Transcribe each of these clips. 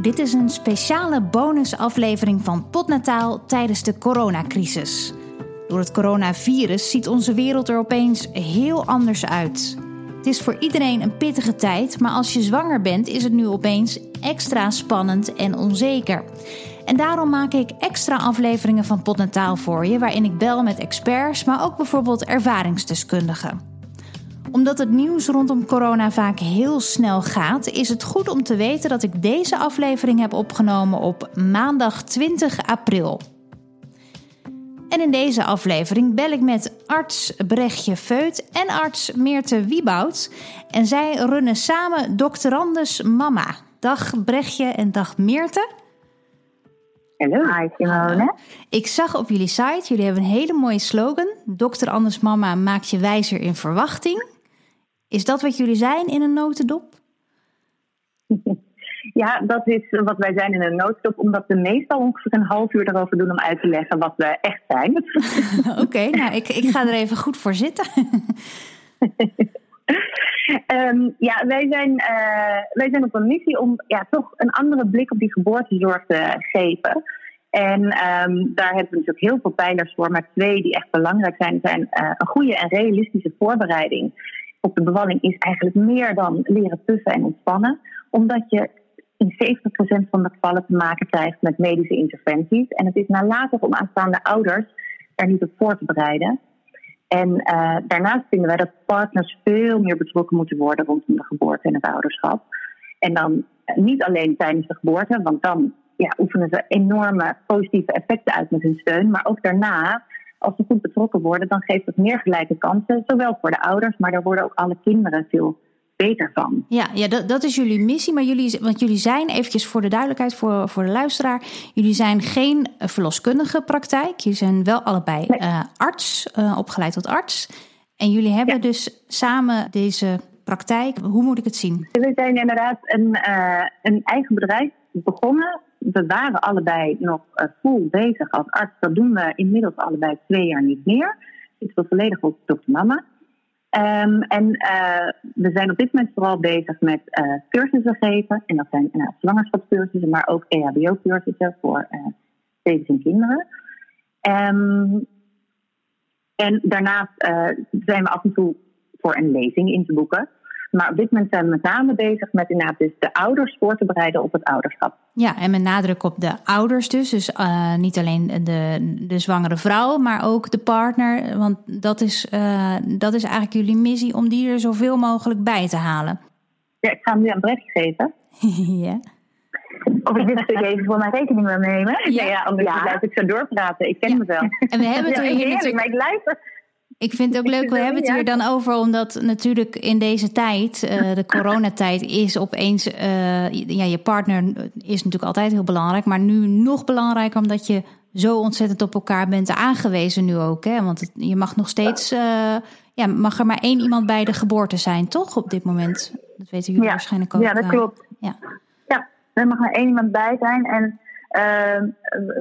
dit is een speciale bonusaflevering van Potnataal tijdens de coronacrisis. Door het coronavirus ziet onze wereld er opeens heel anders uit. Het is voor iedereen een pittige tijd, maar als je zwanger bent is het nu opeens extra spannend en onzeker. En daarom maak ik extra afleveringen van Potnataal voor je, waarin ik bel met experts, maar ook bijvoorbeeld ervaringsdeskundigen omdat het nieuws rondom corona vaak heel snel gaat, is het goed om te weten dat ik deze aflevering heb opgenomen op maandag 20 april. En in deze aflevering bel ik met arts Brechtje Feut en arts Meerte Wieboud. En zij runnen samen Doctorandus Mama. Dag Brechtje en dag Meerte. Hallo. Hi Simone. Ik zag op jullie site, jullie hebben een hele mooie slogan. Dokter Anders Mama maakt je wijzer in verwachting. Is dat wat jullie zijn in een notendop? Ja, dat is wat wij zijn in een notendop, omdat we meestal ongeveer een half uur erover doen om uit te leggen wat we echt zijn. Oké, nou ik, ik ga er even goed voor zitten. um, ja, wij zijn, uh, wij zijn op een missie om ja, toch een andere blik op die geboortezorg te geven. En um, daar hebben we natuurlijk heel veel pijlers voor, maar twee die echt belangrijk zijn, zijn uh, een goede en realistische voorbereiding op de bevalling is eigenlijk meer dan leren puffen en ontspannen. Omdat je in 70% van de gevallen te maken krijgt met medische interventies. En het is nalatig om aanstaande ouders er niet op voor te bereiden. En uh, daarnaast vinden wij dat partners veel meer betrokken moeten worden rondom de geboorte en het ouderschap. En dan uh, niet alleen tijdens de geboorte, want dan ja, oefenen ze enorme positieve effecten uit met hun steun, maar ook daarna als ze goed betrokken worden, dan geeft het meer gelijke kansen. Zowel voor de ouders, maar daar worden ook alle kinderen veel beter van. Ja, ja dat, dat is jullie missie. Maar jullie, want jullie zijn, eventjes voor de duidelijkheid voor, voor de luisteraar, jullie zijn geen verloskundige praktijk. Jullie zijn wel allebei uh, arts, uh, opgeleid tot arts. En jullie hebben ja. dus samen deze praktijk. Hoe moet ik het zien? We zijn inderdaad een, uh, een eigen bedrijf begonnen we waren allebei nog uh, full bezig als arts. Dat doen we inmiddels allebei twee jaar niet meer. Zitten we volledig op dokter mama. Um, en uh, we zijn op dit moment vooral bezig met uh, cursussen geven. En dat zijn zwangerschapscursussen, maar ook EHBO-cursussen voor baby's en kinderen. Um, en daarnaast zijn we af en toe voor een lezing in te boeken. Maar op dit moment zijn we met name bezig met inderdaad dus de ouders voor te bereiden op het ouderschap. Ja, en met nadruk op de ouders dus. Dus uh, niet alleen de, de zwangere vrouw, maar ook de partner. Want dat is, uh, dat is eigenlijk jullie missie om die er zoveel mogelijk bij te halen. Ja, ik ga hem nu aan Brett geven. ja. Of ik dit stuk even voor mijn rekening wil nemen. Ja, ja anders ja. blijf ik zo doorpraten. Ik ken ja. me wel. En we hebben het ja, hier natuurlijk... maar ik luister. Ik vind het ook leuk, we hebben het hier dan over, omdat natuurlijk in deze tijd, uh, de coronatijd, is opeens, uh, ja, je partner is natuurlijk altijd heel belangrijk, maar nu nog belangrijker omdat je zo ontzettend op elkaar bent aangewezen nu ook. Hè? Want het, je mag nog steeds, uh, ja, mag er maar één iemand bij de geboorte zijn, toch, op dit moment? Dat weten jullie ja. waarschijnlijk ook. Ja, dat klopt. ja. ja, er mag maar één iemand bij zijn en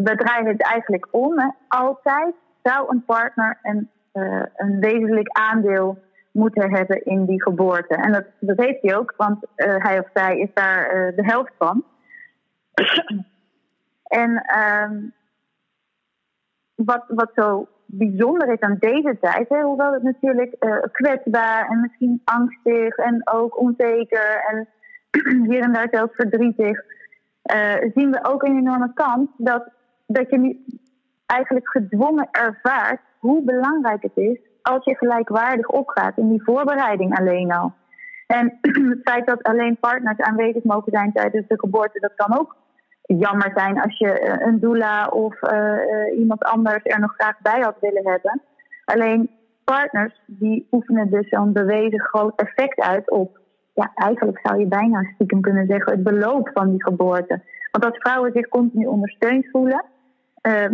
we draaien het eigenlijk om. Hè. Altijd zou een partner een uh, een wezenlijk aandeel moeten hebben in die geboorte. En dat, dat heeft hij ook, want uh, hij of zij is daar uh, de helft van. en um, wat, wat zo bijzonder is aan deze tijd, hè, hoewel het natuurlijk kwetsbaar en misschien angstig en ook onzeker en hier en daar zelfs verdrietig, zien we ook een enorme kans dat, dat je niet eigenlijk gedwongen ervaart hoe belangrijk het is als je gelijkwaardig opgaat in die voorbereiding alleen al. En het feit dat alleen partners aanwezig mogen zijn tijdens de geboorte, dat kan ook jammer zijn als je een doula of uh, iemand anders er nog graag bij had willen hebben. Alleen partners die oefenen dus zo'n bewezen groot effect uit op, ja, eigenlijk zou je bijna stiekem kunnen zeggen, het beloop van die geboorte. Want als vrouwen zich continu ondersteund voelen,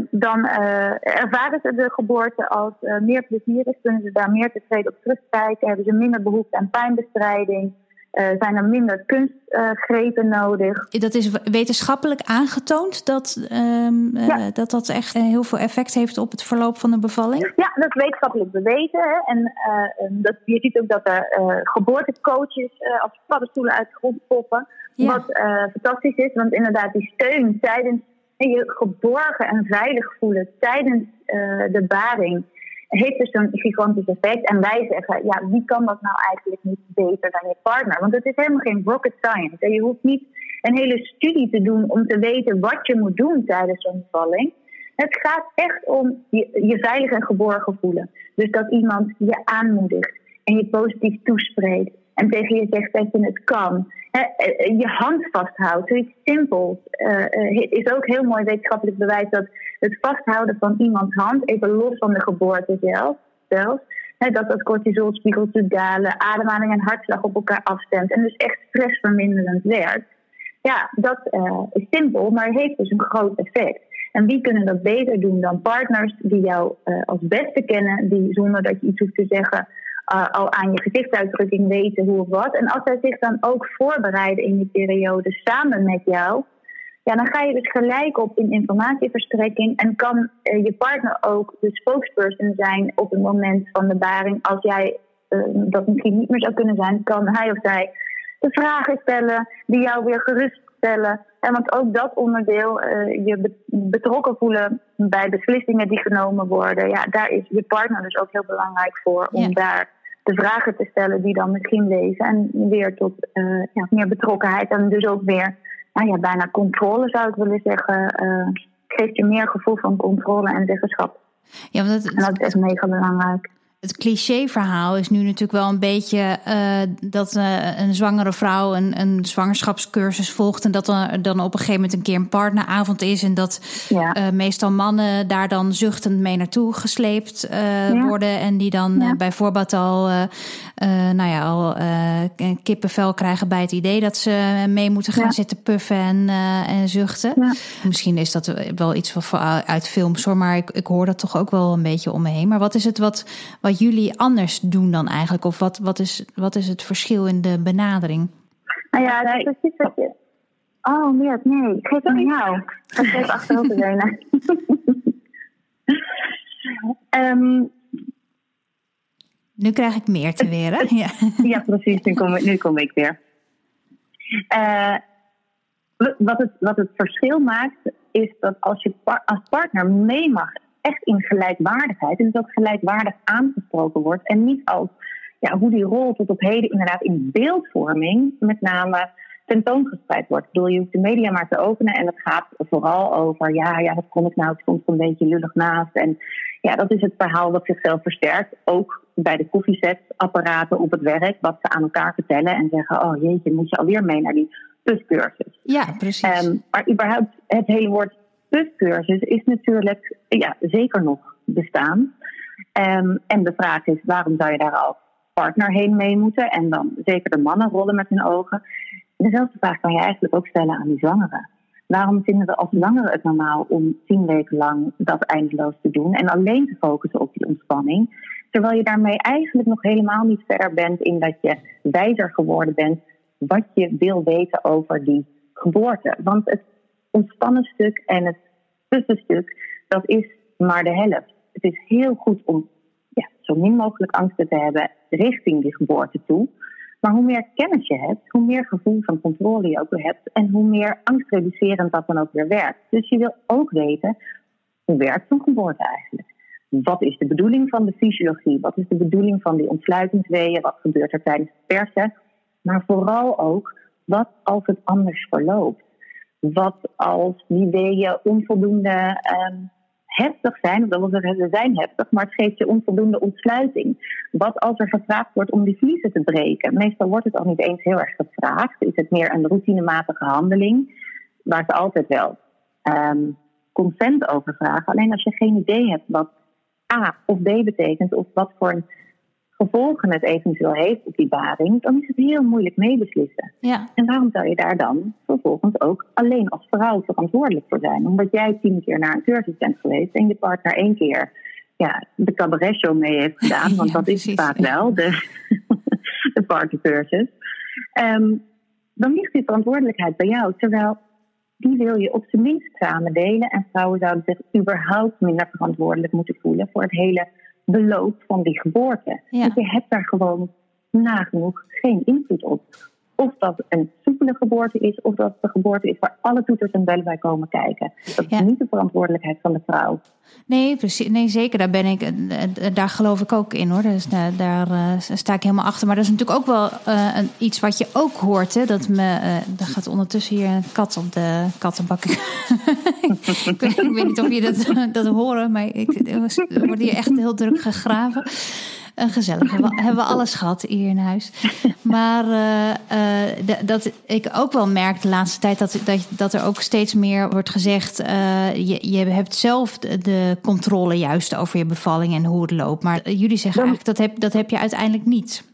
dan uh, ervaren ze de geboorte als uh, meer plezier is, kunnen ze daar meer tevreden op terugkijken, hebben ze minder behoefte aan pijnbestrijding, zijn er minder kunstgrepen nodig. Dat is wetenschappelijk aangetoond dat, um, ja. dat dat echt heel veel effect heeft op het verloop van de bevalling? Ja, dat is wetenschappelijk bewezen. Hè? En dat, je ziet ook dat er geboortecoaches als paddenstoelen uit de grond poppen Wat uh, fantastisch is, want inderdaad, die steun tijdens je geborgen en veilig voelen tijdens uh, de baring heeft dus zo'n gigantisch effect. En wij zeggen, ja, wie kan dat nou eigenlijk niet beter dan je partner? Want het is helemaal geen rocket science. En je hoeft niet een hele studie te doen om te weten wat je moet doen tijdens zo'n bevalling. Het gaat echt om je, je veilig en geborgen voelen. Dus dat iemand je aanmoedigt en je positief toespreekt. En tegen je zegt dat je het kan. Eh, eh, je hand vasthoudt, zoiets simpels. Uh, is ook heel mooi wetenschappelijk bewijs dat het vasthouden van iemands hand, even los van de geboorte zelf, zelfs, dat dat cortisolspiegel te dalen, ademhaling en hartslag op elkaar afstemt en dus echt stressverminderend werkt. Ja, dat is simpel, maar heeft dus een groot effect. En wie kunnen dat beter doen dan partners die jou als beste kennen, die zonder dat je iets hoeft te zeggen uh, al aan je gezichtsuitdrukking weten hoe of wat. En als zij zich dan ook voorbereiden in die periode samen met jou, ja, dan ga je dus gelijk op in informatieverstrekking en kan uh, je partner ook de spokesperson zijn op het moment van de baring. Als jij uh, dat misschien niet meer zou kunnen zijn, kan hij of zij de vragen stellen die jou weer geruststellen. En want ook dat onderdeel, uh, je betrokken voelen bij beslissingen die genomen worden, ja, daar is je partner dus ook heel belangrijk voor om daar de vragen te stellen die dan misschien lezen. En weer tot uh, ja, meer betrokkenheid en dus ook weer nou ja, bijna controle zou ik willen zeggen. Uh, geeft je meer gevoel van controle en zeggenschap. Ja, want dat, en dat is echt mega belangrijk het clichéverhaal is nu natuurlijk wel een beetje uh, dat uh, een zwangere vrouw een, een zwangerschapscursus volgt en dat er dan op een gegeven moment een keer een partneravond is en dat ja. uh, meestal mannen daar dan zuchtend mee naartoe gesleept ja. worden en die dan ja. bijvoorbeeld al, nou ja, al kippenvel krijgen bij het idee dat ze mee moeten gaan zitten puffen en, en zuchten. Misschien is dat wel iets van, uit films hoor, maar ik, ik hoor dat toch ook wel een beetje om me heen. Maar wat is het wat, wat jullie anders doen dan eigenlijk? Of wat, wat, is, wat is het verschil in de benadering? Nou ja, dat is precies wat je... Oh, nee, nee. Ik geef het aan jou. Ik ga even achterover leunen. um, nu krijg ik meer te weren. Ja, ja precies. Nu kom, nu kom ik weer. Uh, wat, het, wat het verschil maakt, is dat als je par als partner mee mag echt in gelijkwaardigheid. En dus ook gelijkwaardig aangesproken wordt. En niet als ja, hoe die rol tot op heden inderdaad in beeldvorming met name tentoongespreid wordt. Ik bedoel, je hoeft de media maar te openen en het gaat vooral over, ja, ja, dat kom ik nou, het komt een beetje lullig naast. En ja, dat is het verhaal dat zichzelf versterkt. Ook bij de koffiezetapparaten op het werk, wat ze aan elkaar vertellen en zeggen, oh jeetje, moet je alweer mee naar die puscursus. Ja, precies. Um, maar überhaupt het hele woord buscursus is natuurlijk ja, zeker nog bestaan. Um, en de vraag is, waarom zou je daar als partner heen mee moeten? En dan zeker de mannen rollen met hun ogen. Dezelfde vraag kan je eigenlijk ook stellen aan die zwangeren. Waarom vinden we als zwangeren het normaal om tien weken lang dat eindeloos te doen en alleen te focussen op die ontspanning? Terwijl je daarmee eigenlijk nog helemaal niet verder bent in dat je wijzer geworden bent wat je wil weten over die geboorte. Want het ontspannen stuk en het tussenstuk, dat is maar de helft. Het is heel goed om ja, zo min mogelijk angsten te hebben richting die geboorte toe. Maar hoe meer kennis je hebt, hoe meer gevoel van controle je ook weer hebt en hoe meer angstreducerend dat dan ook weer werkt. Dus je wil ook weten, hoe werkt zo'n geboorte eigenlijk? Wat is de bedoeling van de fysiologie? Wat is de bedoeling van die ontsluitingsweeën? Wat gebeurt er tijdens het persen? Maar vooral ook, wat als het anders verloopt? Wat als die weeën onvoldoende um, heftig zijn, of dat ze zijn heftig, maar het geeft je onvoldoende ontsluiting. Wat als er gevraagd wordt om die vliezen te breken? Meestal wordt het al niet eens heel erg gevraagd. Is het meer een routinematige handeling, waar ze altijd wel um, consent over vragen. Alleen als je geen idee hebt wat A of B betekent, of wat voor een gevolgen het eventueel heeft op die baring, dan is het heel moeilijk meebeslissen. Ja. En waarom zou je daar dan vervolgens ook alleen als vrouw verantwoordelijk voor zijn? Omdat jij tien keer naar een cursus bent geweest en je partner één keer ja, de cabaret show mee heeft gedaan, want dat is vaak wel, de, de partycursus. Um, dan ligt die verantwoordelijkheid bij jou, terwijl die wil je op zijn minst samen delen. En vrouwen zouden zich überhaupt minder verantwoordelijk moeten voelen voor het hele beloop van die geboorte. Ja. Want je hebt daar gewoon nagenoeg geen invloed op. of dat een soepele geboorte is, of dat het een geboorte is waar alle toeters en bellen bij komen kijken. Dat is niet de verantwoordelijkheid van de vrouw. Nee, precies. Nee, zeker. Daar ben ik. Eh, eh, daar geloof ik ook in hoor. Dus daar, daar uh, sta ik helemaal achter. Maar dat is natuurlijk ook wel uh, iets wat je ook hoort. Hè? Dat me. Uh, er gaat ondertussen hier een kat op de kattenbak. ik, weet, ik, weet, niet of je dat, dat horen, maar ik, er wordt hier echt heel druk gegraven. Uh, gezellig. Hebben we, hebben we alles gehad hier in huis. Maar uh, uh, dat ik ook wel merk de laatste tijd dat, dat, dat er ook steeds meer wordt gezegd. je, je hebt zelf de, de, controle juist over je bevalling en hoe het loopt. Maar jullie zeggen eigenlijk dat heb, dat heb je uiteindelijk niet.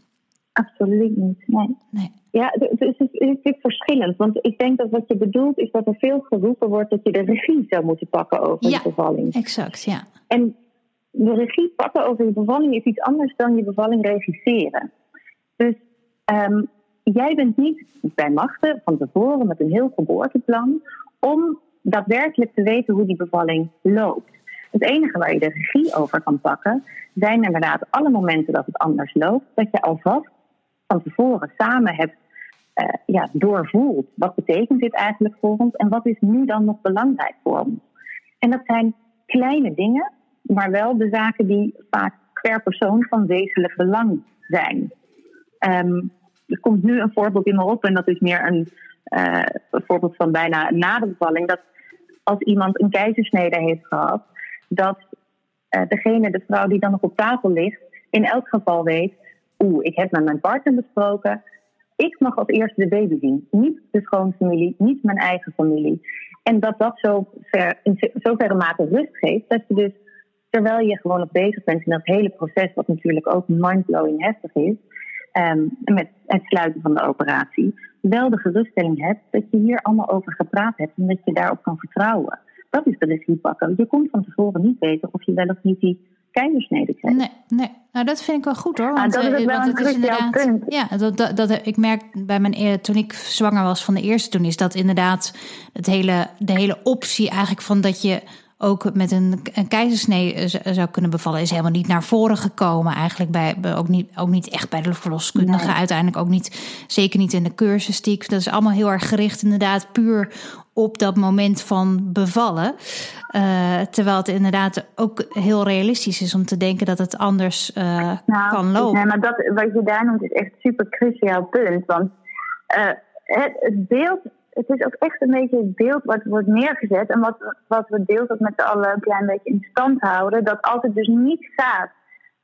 Absoluut niet. Nee. nee. Ja, het is, het is verschillend. Want ik denk dat wat je bedoelt is dat er veel geroepen wordt dat je de regie zou moeten pakken over ja, je bevalling. Exact, ja. En de regie pakken over je bevalling is iets anders dan je bevalling regisseren. Dus um, jij bent niet bij machten van tevoren met een heel geboorteplan om daadwerkelijk te weten hoe die bevalling loopt. Het enige waar je de regie over kan pakken, zijn inderdaad alle momenten dat het anders loopt, dat je alvast van tevoren samen hebt uh, ja, doorvoelt. Wat betekent dit eigenlijk voor ons en wat is nu dan nog belangrijk voor ons? En dat zijn kleine dingen maar wel de zaken die vaak per persoon van wezenlijk belang zijn. Um, er komt nu een voorbeeld in me op en dat is meer een, uh, voorbeeld van bijna na de bevalling. Dat als iemand een keizersnede heeft gehad, dat uh, degene, de vrouw die dan nog op tafel ligt, in elk geval weet: oeh, ik heb met mijn partner besproken. Ik mag als eerste de baby zien. Niet de schoonfamilie, niet mijn eigen familie. En dat dat zo ver, in zoverre mate rust geeft, dat je dus terwijl je gewoon nog bezig bent in dat hele proces, wat natuurlijk ook mindblowing heftig is, um, met het sluiten van de operatie, wel de geruststelling hebt dat je hier allemaal over gepraat hebt en dat je daarop kan vertrouwen. Dat is de regie pakken. Je komt van tevoren niet weten of je wel of niet die keizersnede krijgt. Nee, nee. Nou, dat vind ik wel goed hoor. Ah, want, ah, dat is wel een punt. Ja, dat, dat, dat, ik merk bij mijn toen ik zwanger was van de eerste, toen is dat inderdaad het hele, de hele optie eigenlijk van dat je ook met een, een keizersnee eh, zou kunnen bevallen, is helemaal niet naar voren gekomen. Eigenlijk bij, ook, niet, ook niet echt bij de verloskundige. Uiteindelijk ook niet, zeker niet in de cursus die Dat is allemaal heel erg gericht, inderdaad, puur op dat moment van bevallen. Uh, terwijl het inderdaad ook heel realistisch is om te denken dat het anders uh, nou, kan lopen. Nee, maar dat, wat je daar noemt is echt super cruciaal punt. Want uh, het, het beeld het is ook echt een beetje het beeld wat wordt neergezet. En wat, wat we deels ook met z'n allen een klein beetje in stand houden. Dat als het dus niet gaat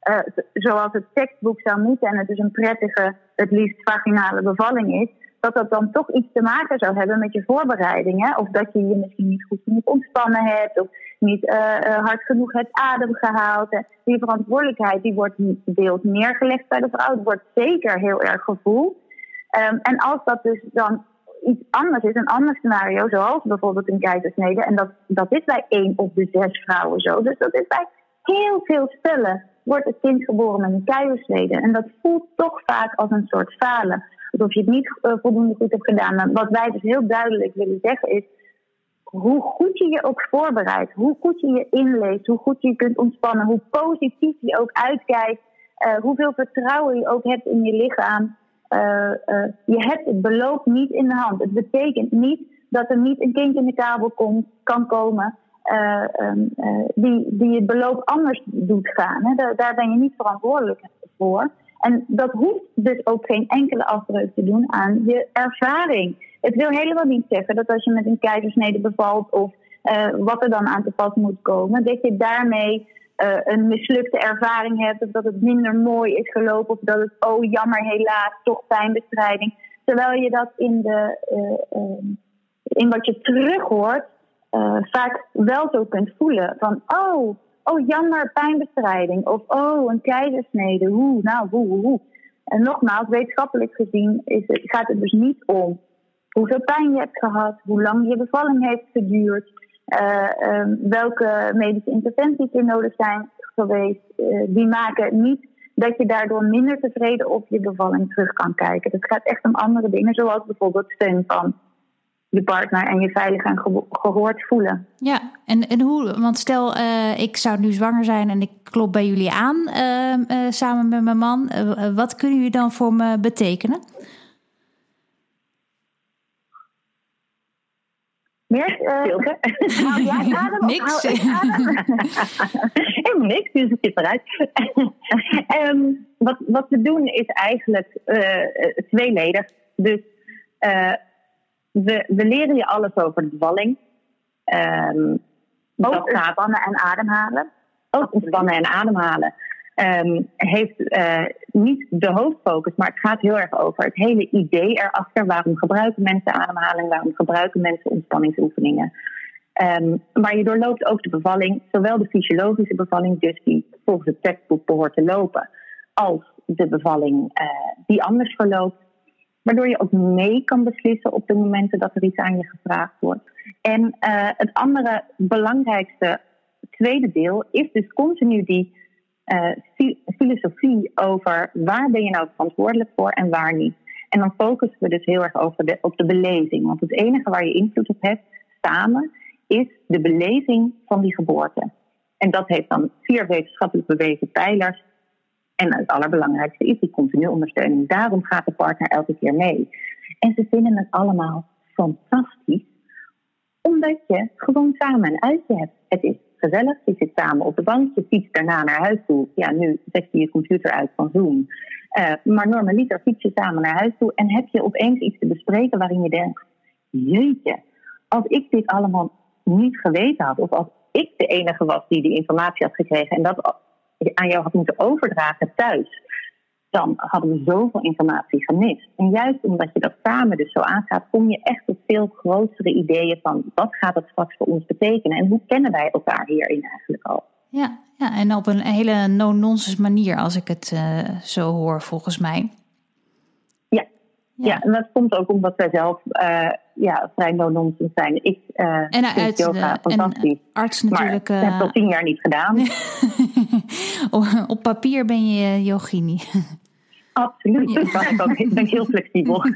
uh, zoals het tekstboek zou moeten. En het dus een prettige, het liefst vaginale bevalling is. Dat dat dan toch iets te maken zou hebben met je voorbereidingen. Of dat je je misschien niet goed genoeg ontspannen hebt. Of niet uh, hard genoeg hebt adem gehaald. Die verantwoordelijkheid die wordt deels neergelegd bij de vrouw. Het wordt zeker heel erg gevoeld. Um, en als dat dus dan iets anders is, een ander scenario, zoals bijvoorbeeld een keizersnede. En dat, dat is bij één op de zes vrouwen zo. Dus dat is bij heel veel stellen wordt het kind geboren met een keizersnede. En dat voelt toch vaak als een soort falen. Alsof je het niet uh, voldoende goed hebt gedaan. Maar wat wij dus heel duidelijk willen zeggen is, hoe goed je je ook voorbereidt, hoe goed je je inleest, hoe goed je je kunt ontspannen, hoe positief je ook uitkijkt, uh, hoeveel vertrouwen je ook hebt in je lichaam. Uh, uh, je hebt het beloop niet in de hand. Het betekent niet dat er niet een kind in de kabel komt, kan komen uh, um, die, die het beloop anders doet gaan. Hè. Daar, daar, ben je niet verantwoordelijk voor. En dat hoeft dus ook geen enkele afbreuk te doen aan je ervaring. Het wil helemaal niet zeggen dat als je met een keizersnede bevalt of wat er dan aan te pas moet komen, dat je daarmee uh, een mislukte ervaring hebt, of dat het minder mooi is gelopen, of dat het, oh jammer, helaas, toch pijnbestrijding. Terwijl je dat in, de, uh, uh, in wat je terug hoort, vaak wel zo kunt voelen. Van, oh, oh jammer, pijnbestrijding. Of, oh, een keizersnede, hoe, nou, hoe, hoe, hoe. En nogmaals, wetenschappelijk gezien is het, gaat het dus niet om hoeveel pijn je hebt gehad, hoe lang je bevalling heeft geduurd. Uh, welke medische interventies er nodig zijn geweest, uh, die maken niet dat je daardoor minder tevreden op je bevalling terug kan kijken. Het gaat echt om andere dingen, zoals bijvoorbeeld steun van je partner en je veilig en gehoord voelen. Ja, en, en hoe, want stel uh, ik zou nu zwanger zijn en ik klop bij jullie aan uh, samen met mijn man. wat kunnen jullie dan voor me betekenen? Meer? Uh, Stilte. Haal jij adem? Niks. Helemaal niks, dus ik zit eruit. um, wat, wat we doen is eigenlijk uh, tweeledig. Dus uh, we, we leren je alles over de bevalling. Um, ook ontspannen en ademhalen. Ook ontspannen en ademhalen. Um, heeft uh, niet de hoofdfocus, maar het gaat heel erg over het hele idee erachter. Waarom gebruiken mensen ademhaling? Waarom gebruiken mensen ontspanningsoefeningen? Um, maar je doorloopt ook de bevalling, zowel de fysiologische bevalling, dus die volgens het tekstboek behoort te lopen, als de bevalling uh, die anders verloopt. Waardoor je ook mee kan beslissen op de momenten dat er iets aan je gevraagd wordt. En uh, het andere belangrijkste tweede deel is dus continu die filosofie over waar ben je nou verantwoordelijk voor en waar niet. En dan focussen we dus heel erg over de, op de beleving. Want het enige waar je invloed op hebt samen is de beleving van die geboorte. En dat heeft dan vier wetenschappelijk bewezen pijlers. En het allerbelangrijkste is die continue ondersteuning. Daarom gaat de partner elke keer mee. En ze vinden het allemaal fantastisch, omdat je gewoon samen een uitje hebt. Het is gezellig, je zit samen op de bank, je fietst daarna naar huis toe. Ja, nu zet je je computer uit van Zoom. Uh, maar normaliter fiets je samen naar huis toe en heb je opeens iets te bespreken waarin je denkt: jeetje, als ik dit allemaal niet geweten had, of als ik de enige was die die informatie had gekregen en dat aan jou had moeten overdragen thuis, dan hadden we zoveel informatie gemist. En juist omdat je dat samen dus zo aangaat, kom je echt tot veel grotere ideeën van wat gaat het straks voor ons betekenen en hoe kennen wij elkaar hierin eigenlijk al. Ja, ja en op een hele no-nonsense manier als ik het uh, zo hoor volgens mij. Ja. en dat komt ook omdat wij zelf uh, ja, vrij no-nonsense zijn. Ik uh, en uit, yoga fantastisch. En arts natuurlijk. Maar ik heb het al tien jaar niet gedaan. op papier ben je yogini. Absoluut, ja. ik ben heel flexibel.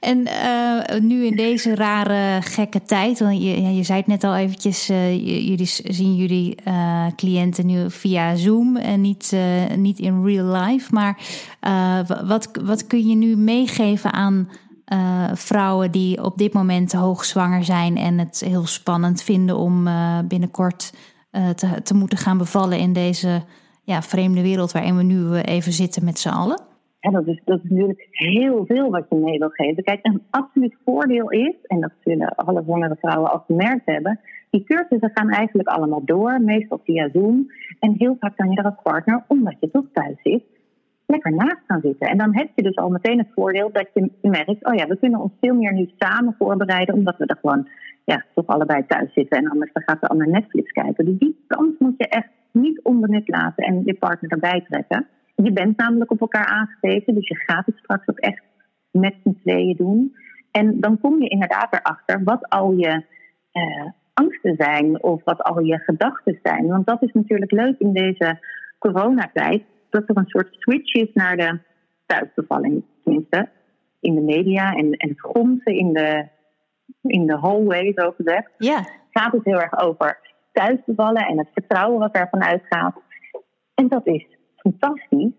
en uh, nu in deze rare, gekke tijd, want je, je zei het net al eventjes, uh, jullie zien jullie uh, cliënten nu via Zoom en niet, niet in real life. Maar wat, wat kun je nu meegeven aan vrouwen die op dit moment hoogzwanger zijn en het heel spannend vinden om binnenkort te, te moeten gaan bevallen in deze ja, vreemde wereld waarin we nu eh, even zitten met z'n allen? En dat is, dat is natuurlijk heel veel wat je mee wil geven. Kijk, een absoluut voordeel is, en dat zullen alle zwangere vrouwen al gemerkt hebben, die cursussen gaan eigenlijk allemaal door, meestal via Zoom. En heel vaak kan je er als partner, omdat je toch thuis zit, lekker naast gaan zitten. En dan heb je dus al meteen het voordeel dat je merkt, oh ja, we kunnen ons veel meer nu samen voorbereiden, omdat we er gewoon ja, toch allebei thuis zitten. En anders dan gaat de ander Netflix kijken. Dus die kans moet je echt niet onbenut laten en je partner erbij trekken. Je bent namelijk op elkaar aangewezen, dus je gaat het straks ook echt met z'n tweeën doen. En dan kom je inderdaad erachter wat al je eh, angsten zijn of wat al je gedachten zijn. Want dat is natuurlijk leuk in deze coronatijd, dat er een soort switch is naar de thuisbevalling. Tenminste, in de media en, en het gonzen in de, in de hallway, zo gezegd. Ja. Gaat het heel erg over thuis bevallen en het vertrouwen wat ervan uitgaat. En dat is fantastisch.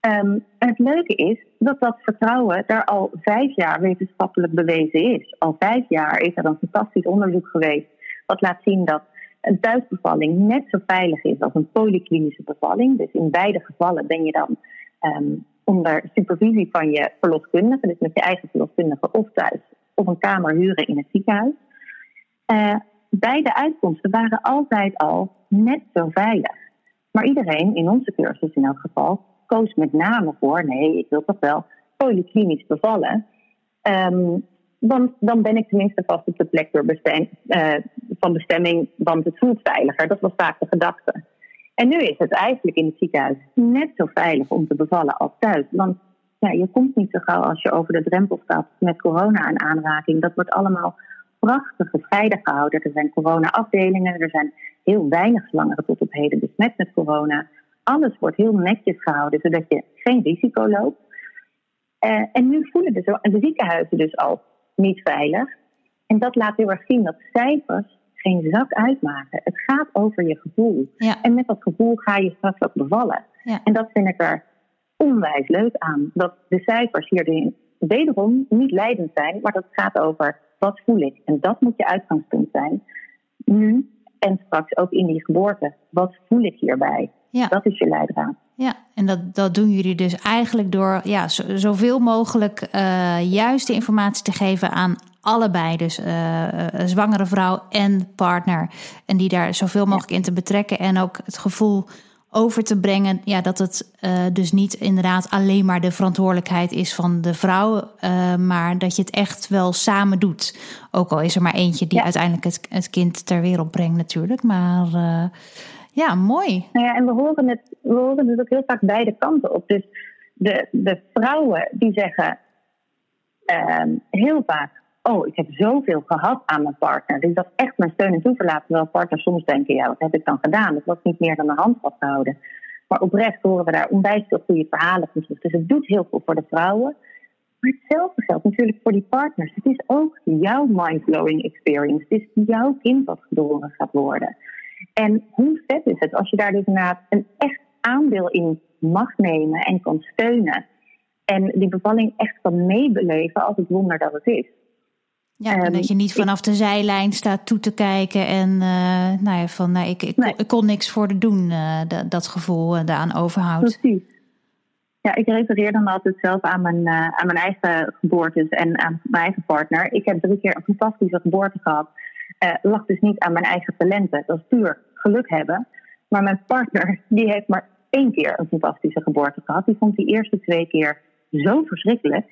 Um, en het leuke is dat dat vertrouwen daar al vijf jaar wetenschappelijk bewezen is. Al vijf jaar is er een fantastisch onderzoek geweest wat laat zien dat een thuisbevalling net zo veilig is als een polyklinische bevalling. Dus in beide gevallen ben je dan um, onder supervisie van je verloskundige, dus met je eigen verloskundige of thuis, of een kamer huren in het ziekenhuis. Uh, beide uitkomsten waren altijd al net zo veilig. Maar iedereen in onze cursus in elk geval koos met name voor: nee, ik wil toch wel polyklinisch bevallen. Um, want dan ben ik tenminste vast op de plek door bestemming, uh, van bestemming, want het voelt veiliger. Dat was vaak de gedachte. En nu is het eigenlijk in het ziekenhuis net zo veilig om te bevallen als thuis. Want je komt niet zo gauw als je over de drempel staat met corona in aanraking. Dat wordt allemaal prachtig gescheiden gehouden. Er zijn corona-afdelingen, er zijn heel weinig zwangeren tot op heden besmet met corona. Alles wordt heel netjes gehouden, zodat je geen risico loopt. Uh, en nu voelen de, de ziekenhuizen dus al niet veilig. En dat laat heel erg zien dat cijfers geen zak uitmaken. Het gaat over je gevoel. Ja. En met dat gevoel ga je straks ook bevallen. Ja. En dat vind ik er onwijs leuk aan. Dat de cijfers hierin wederom niet leidend zijn, maar dat gaat over wat voel ik? En dat moet je uitgangspunt zijn. Nu en straks ook in die geboorte. Wat voel ik hierbij? Ja. Dat is je leidraad. Ja, en dat, dat doen jullie dus eigenlijk door ja, zoveel mogelijk uh, juiste informatie te geven aan allebei. Dus uh, zwangere vrouw en partner. En die daar zoveel mogelijk in te betrekken. En ook het gevoel over te brengen. Ja, dat het uh, dus niet inderdaad alleen maar de verantwoordelijkheid is van de vrouw. Uh, maar dat je het echt wel samen doet. Ook al is er maar eentje die uiteindelijk het, het kind ter wereld brengt natuurlijk. Maar uh, ja, mooi. Nou ja, en we horen het, we horen het ook heel vaak beide kanten op. Dus de, de vrouwen die zeggen heel vaak oh, ik heb zoveel gehad aan mijn partner. Dus dat echt mijn steun en toeverlaten. Terwijl partners soms denken, ja, wat heb ik dan gedaan? Het was niet meer dan mijn hand vasthouden. Maar oprecht horen we daar onwijs veel goede verhalen van Dus het doet heel veel voor de vrouwen. Maar hetzelfde geldt natuurlijk voor die partners. Het is ook jouw mindblowing experience. Het is jouw kind wat geboren gaat worden. En hoe vet is het als je daar dus inderdaad een echt aandeel in mag nemen en kan steunen. En die bevalling echt kan meebeleven als het wonder dat het is. Ja, en dat je niet vanaf de zijlijn staat toe te kijken en uh, nou ja, van nou, ik, ik, ik, kon niks voor de doen, uh, dat, dat gevoel uh, daaraan overhoudt. Precies. Ja, ik refereer dan altijd zelf aan mijn, aan mijn eigen geboortes en aan mijn eigen partner. Ik heb drie keer een fantastische geboorte gehad. lag dus niet aan mijn eigen talenten. Dat is puur geluk hebben. Maar mijn partner, die heeft maar één keer een fantastische geboorte gehad. Die vond die eerste twee keer zo verschrikkelijk.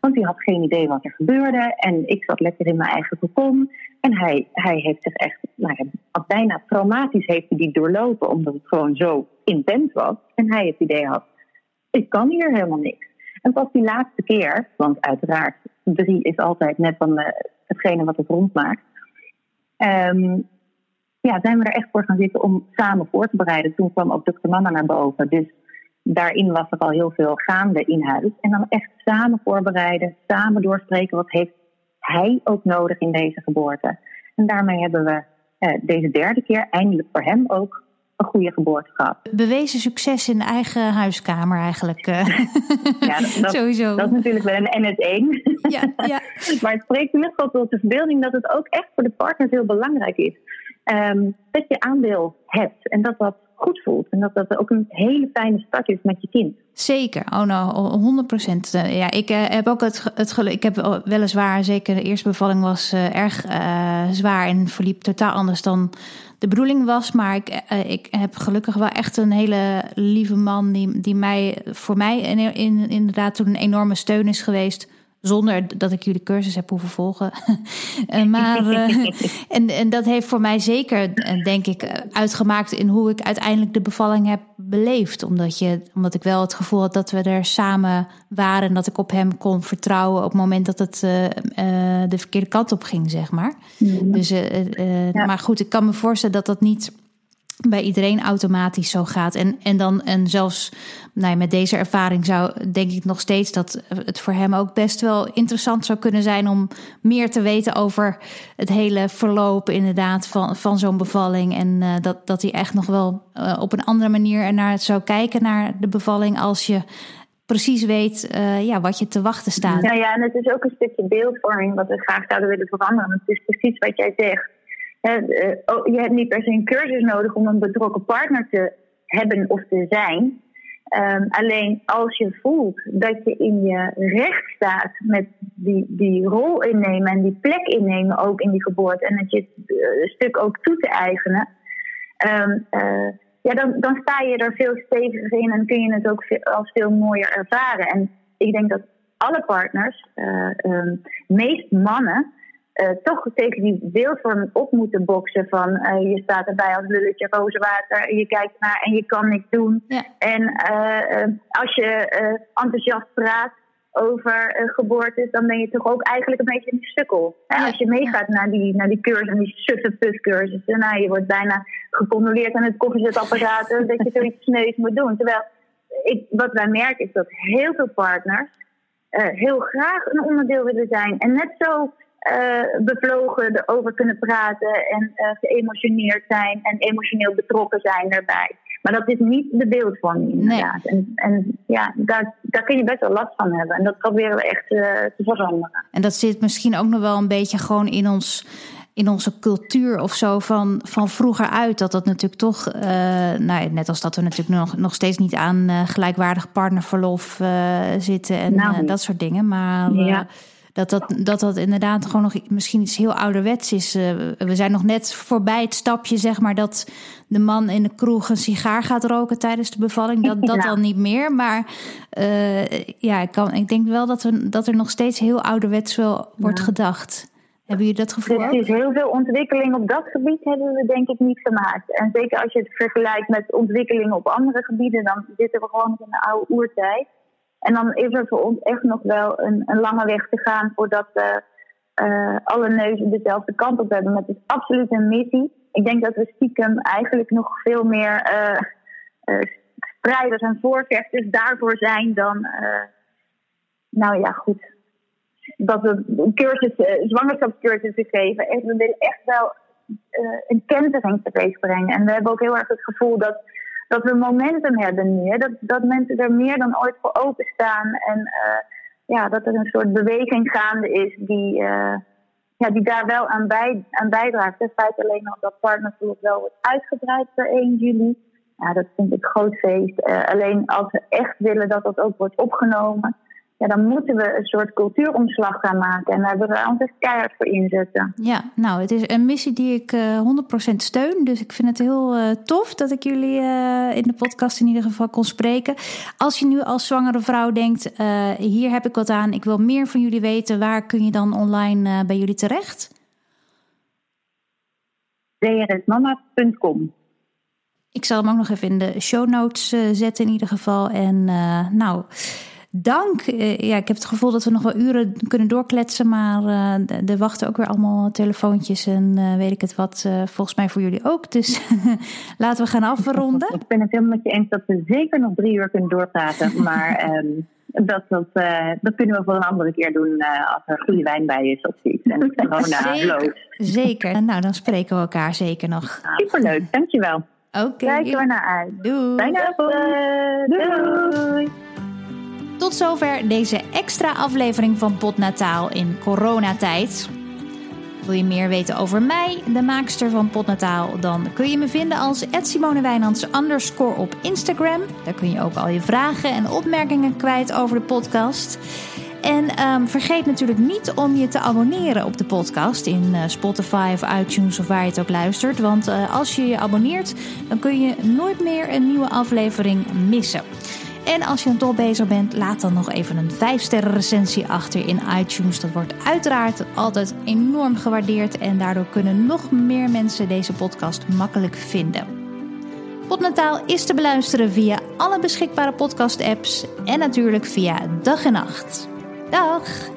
Want hij had geen idee wat er gebeurde. En ik zat lekker in mijn eigen kokon. En hij, hij heeft zich echt nou bijna traumatisch heeft hij die doorlopen. Omdat het gewoon zo intens was. En hij het idee had, ik kan hier helemaal niks. En pas die laatste keer, want uiteraard, drie is altijd net van de, hetgene wat het rondmaakt. Um, ja, zijn we er echt voor gaan zitten om samen voor te bereiden. Toen kwam ook dokter Mama naar boven. Dus daarin was er al heel veel gaande in huis. En dan echt samen voorbereiden, samen doorspreken wat heeft hij ook nodig in deze geboorte. En daarmee hebben we eh, deze derde keer eindelijk voor hem ook een goede geboorte gehad. Bewezen succes in eigen huiskamer eigenlijk. Uh. Ja, dat, Sowieso. dat is natuurlijk wel een en het één. Ja, ja. maar het spreekt in ieder geval tot de verbeelding dat het ook echt voor de partners heel belangrijk is. Um, dat je aandeel hebt en dat dat goed voelt. En dat dat ook een hele fijne start is met je kind. Zeker, oh nou, 100 procent. Eh, ja, ik uh, heb ook het, het geluk. Ik heb weliswaar, zeker de eerste bevalling was uh, erg zwaar en verliep totaal anders dan de bedoeling was. Maar ik, ik heb gelukkig wel echt een hele lieve man die, die mij, voor mij in, in, inderdaad toen een enorme steun is geweest zonder dat ik jullie cursus heb hoeven volgen. Eh, maar, uh, en, en dat heeft voor mij zeker, eh, denk ik, uitgemaakt in hoe ik uiteindelijk de bevalling heb beleefd. Omdat, je, omdat ik wel het gevoel had dat we er samen waren en dat ik op hem kon vertrouwen op het moment dat het uh, de verkeerde kant op ging, zeg maar. Mhm. Dus, ja. Maar goed, ik kan me voorstellen dat dat niet bij iedereen automatisch zo gaat. En, en dan en zelfs nou ja, met deze ervaring zou denk ik nog steeds dat het voor hem ook best wel interessant zou kunnen zijn om meer te weten over het hele verloop inderdaad van, van zo'n bevalling. En uh, dat, dat hij echt nog wel uh, op een andere manier ernaar zou kijken naar de bevalling als je precies weet uh, ja, wat je te wachten staat. Ja, ja, en het is ook een stukje beeldvorming wat we graag zouden willen veranderen. Het is precies wat jij zegt eh, je hebt niet per se een cursus nodig om een betrokken partner te hebben of te zijn. Um, alleen als je voelt dat je in je recht staat met die, die rol innemen en die plek innemen ook in die geboorte en dat je het uh, stuk ook toe te eigenen, um, uh, ja, dan, dan sta je er veel steviger in en kun je het ook veel, als veel mooier ervaren. En ik denk dat alle partners, um, meest mannen, uh, toch tegen die beeldvorm op moeten boksen van uh, je staat erbij als lulletje rozenwater, je kijkt naar en je kan niks doen. En uh, als je enthousiast praat over geboortes, dan ben je toch ook eigenlijk een beetje een sukkel. Ja. Als je meegaat naar die, naar die cursus, die suffe puscursussen, nou, je wordt bijna gecontroleerd aan het koffiezetapparaat dat je zoiets sneus moet doen. Terwijl ik, wat wij merken is dat heel veel partners heel graag een onderdeel willen zijn en net zo uh, bevlogen erover kunnen praten en uh, geëmotioneerd zijn en emotioneel betrokken zijn daarbij. Maar dat is niet de beeldvorming inderdaad. En, en ja, daar, daar kun je best wel last van hebben. En dat proberen we echt uh, te veranderen. En dat zit misschien ook nog wel een beetje gewoon in ons in onze cultuur of zo van, van vroeger uit. Dat dat natuurlijk toch, uh, nou, net als dat we natuurlijk nog, nog steeds niet aan uh, gelijkwaardig partnerverlof uh, zitten en nou, dat soort dingen. Maar ja. Dat, dat, dat dat inderdaad gewoon nog misschien iets heel ouderwets is. we zijn nog net voorbij het stapje, zeg maar, dat de man in de kroeg een sigaar gaat roken tijdens de bevalling. Dat, dat dan niet meer. Maar ja, ik, kan, ik denk wel dat, we, dat er nog steeds heel ouderwets wel wordt gedacht. Hebben jullie dat gevoel? Er is heel veel ontwikkeling op dat gebied hebben we denk ik niet gemaakt. En zeker als je het vergelijkt met ontwikkelingen op andere gebieden, dan zitten we gewoon in de oude oertijd. En dan is er voor ons echt nog wel een, een lange weg te gaan voordat we uh, alle neuzen dezelfde kant op hebben. Met het absoluut een missie. Ik denk dat we stiekem eigenlijk nog veel meer uh, strijders en voorvechters daarvoor zijn dan. nou ja, goed dat we een cursus, uh, zwangerschapscursussen geven. En we willen echt wel een kentering teweeg brengen. En we hebben ook heel erg het gevoel dat, dat we momentum hebben nu. Dat, dat mensen er meer dan ooit voor openstaan. En uh, ja, dat er een soort beweging gaande is die, ja, die daar wel aan, bij, aan bijdraagt. Het feit alleen nog dat partnerschap wel wordt uitgebreid per 1 juli. Ja, dat vind ik groot feest. alleen als we echt willen dat dat ook wordt opgenomen ja, dan moeten we een soort cultuuromslag gaan maken. En daar willen we ons echt keihard voor inzetten. Ja, nou, het is een missie die ik uh, eh, 100% steun. Dus ik vind het heel uh, tof dat ik jullie uh, in de podcast in ieder geval kon spreken. Als je nu als zwangere vrouw denkt, hier heb ik wat aan, ik wil meer van jullie weten. Waar kun je dan online bij jullie terecht? drsmama.com Ik zal hem ook nog even in de show notes zetten in ieder geval. En nou dank. Uh, ja, ik heb het gevoel dat we nog wel uren kunnen doorkletsen, maar uh, er wachten ook weer allemaal telefoontjes en uh, weet ik het wat. volgens mij voor jullie ook. Dus laten we gaan afronden. Ik ben het helemaal met je eens dat we zeker nog drie uur kunnen doorpraten, maar um, dat, dat, dat kunnen we voor een andere keer doen als er goede wijn bij is of iets. En corona zeker, zeker. Nou, dan spreken we elkaar zeker nog. Superleuk, dankjewel. Oké. Okay. Kijk er naar uit. Doei. Fijne avond. Doei. Doei. Tot zover deze extra aflevering van Potnataal in coronatijd. Wil je meer weten over mij, de maakster van Potnataal? Dan kun je me vinden als @simonewijnands underscore op Instagram. Daar kun je ook al je vragen en opmerkingen kwijt over de podcast. En um, vergeet natuurlijk niet om je te abonneren op de podcast in uh, Spotify of iTunes of waar je het ook luistert. Want uh, als je je abonneert, dan kun je nooit meer een nieuwe aflevering missen. En als je dan toch bezig bent, laat dan nog even een 5-sterren recensie achter in iTunes. Dat wordt uiteraard altijd enorm gewaardeerd en daardoor kunnen nog meer mensen deze podcast makkelijk vinden. Potnataal is te beluisteren via alle beschikbare podcast-apps en natuurlijk via dag en nacht. Dag!